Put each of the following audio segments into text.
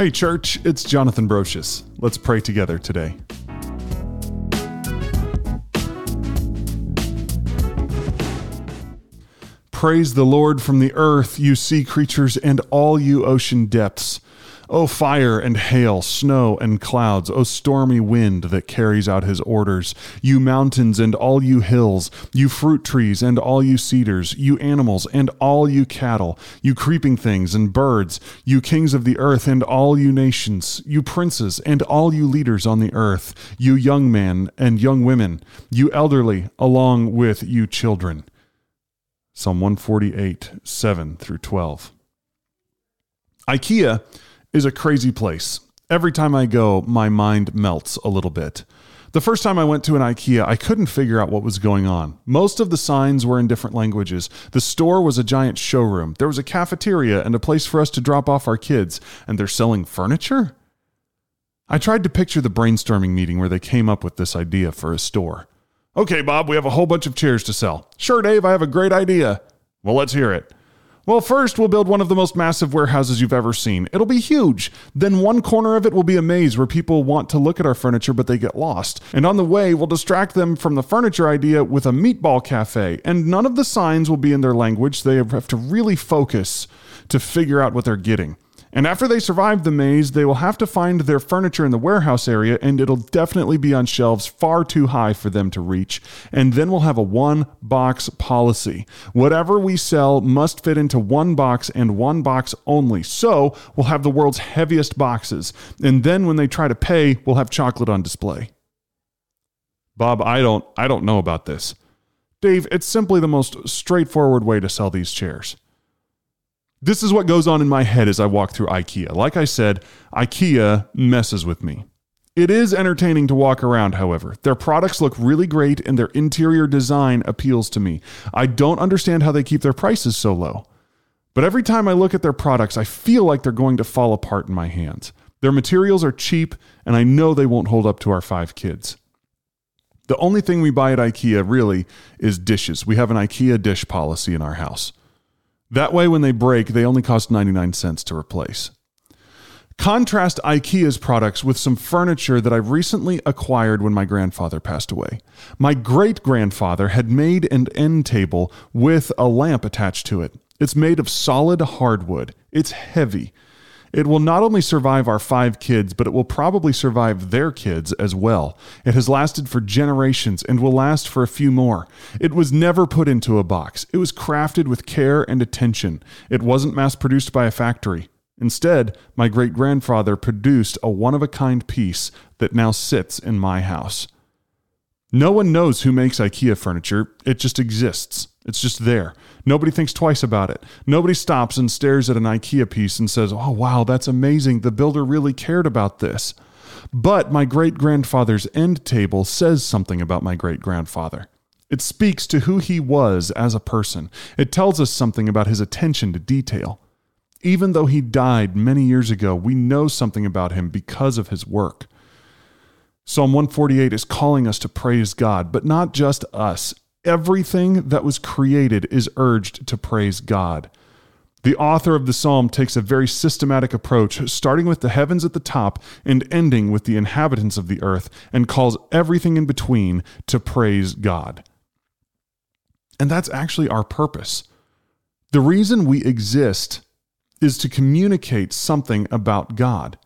Hey, church, it's Jonathan Brocious. Let's pray together today. Praise the Lord from the earth, you sea creatures, and all you ocean depths. O fire and hail, snow and clouds, O stormy wind that carries out his orders, you mountains and all you hills, you fruit trees and all you cedars, you animals and all you cattle, you creeping things and birds, you kings of the earth and all you nations, you princes and all you leaders on the earth, you young men and young women, you elderly, along with you children. Psalm 148, 7 through 12. IKEA is a crazy place. Every time I go, my mind melts a little bit. The first time I went to an IKEA, I couldn't figure out what was going on. Most of the signs were in different languages. The store was a giant showroom. There was a cafeteria and a place for us to drop off our kids, and they're selling furniture? I tried to picture the brainstorming meeting where they came up with this idea for a store. Okay, Bob, we have a whole bunch of chairs to sell. Sure, Dave, I have a great idea. Well, let's hear it. Well, first, we'll build one of the most massive warehouses you've ever seen. It'll be huge. Then, one corner of it will be a maze where people want to look at our furniture, but they get lost. And on the way, we'll distract them from the furniture idea with a meatball cafe. And none of the signs will be in their language. They have to really focus to figure out what they're getting. And after they survive the maze, they will have to find their furniture in the warehouse area, and it'll definitely be on shelves far too high for them to reach. And then we'll have a one box policy. Whatever we sell must fit into one box and one box only. So we'll have the world's heaviest boxes. And then when they try to pay, we'll have chocolate on display. Bob, I don't I don't know about this. Dave, it's simply the most straightforward way to sell these chairs. This is what goes on in my head as I walk through IKEA. Like I said, IKEA messes with me. It is entertaining to walk around, however. Their products look really great and their interior design appeals to me. I don't understand how they keep their prices so low. But every time I look at their products, I feel like they're going to fall apart in my hands. Their materials are cheap, and I know they won't hold up to our five kids. The only thing we buy at IKEA really is dishes. We have an IKEA dish policy in our house. That way, when they break, they only cost 99 cents to replace. Contrast IKEA's products with some furniture that I recently acquired when my grandfather passed away. My great grandfather had made an end table with a lamp attached to it. It's made of solid hardwood, it's heavy. It will not only survive our five kids, but it will probably survive their kids as well. It has lasted for generations and will last for a few more. It was never put into a box. It was crafted with care and attention. It wasn't mass produced by a factory. Instead, my great grandfather produced a one of a kind piece that now sits in my house. No one knows who makes IKEA furniture, it just exists. It's just there. Nobody thinks twice about it. Nobody stops and stares at an IKEA piece and says, Oh, wow, that's amazing. The builder really cared about this. But my great grandfather's end table says something about my great grandfather. It speaks to who he was as a person. It tells us something about his attention to detail. Even though he died many years ago, we know something about him because of his work. Psalm 148 is calling us to praise God, but not just us. Everything that was created is urged to praise God. The author of the psalm takes a very systematic approach, starting with the heavens at the top and ending with the inhabitants of the earth, and calls everything in between to praise God. And that's actually our purpose. The reason we exist is to communicate something about God.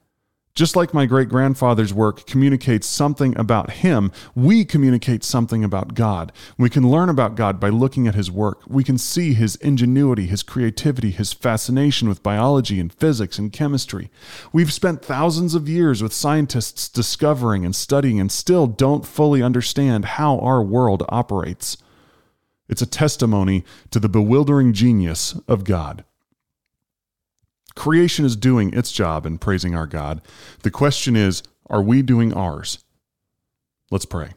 Just like my great grandfather's work communicates something about him, we communicate something about God. We can learn about God by looking at his work. We can see his ingenuity, his creativity, his fascination with biology and physics and chemistry. We've spent thousands of years with scientists discovering and studying and still don't fully understand how our world operates. It's a testimony to the bewildering genius of God. Creation is doing its job in praising our God. The question is, are we doing ours? Let's pray.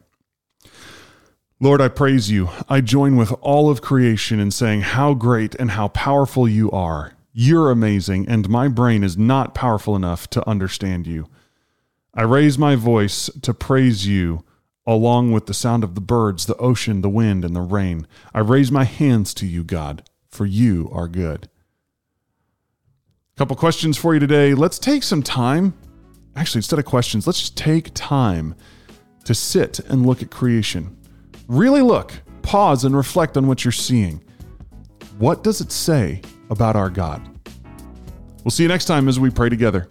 Lord, I praise you. I join with all of creation in saying how great and how powerful you are. You're amazing, and my brain is not powerful enough to understand you. I raise my voice to praise you along with the sound of the birds, the ocean, the wind, and the rain. I raise my hands to you, God, for you are good. Couple questions for you today. Let's take some time. Actually, instead of questions, let's just take time to sit and look at creation. Really look, pause, and reflect on what you're seeing. What does it say about our God? We'll see you next time as we pray together.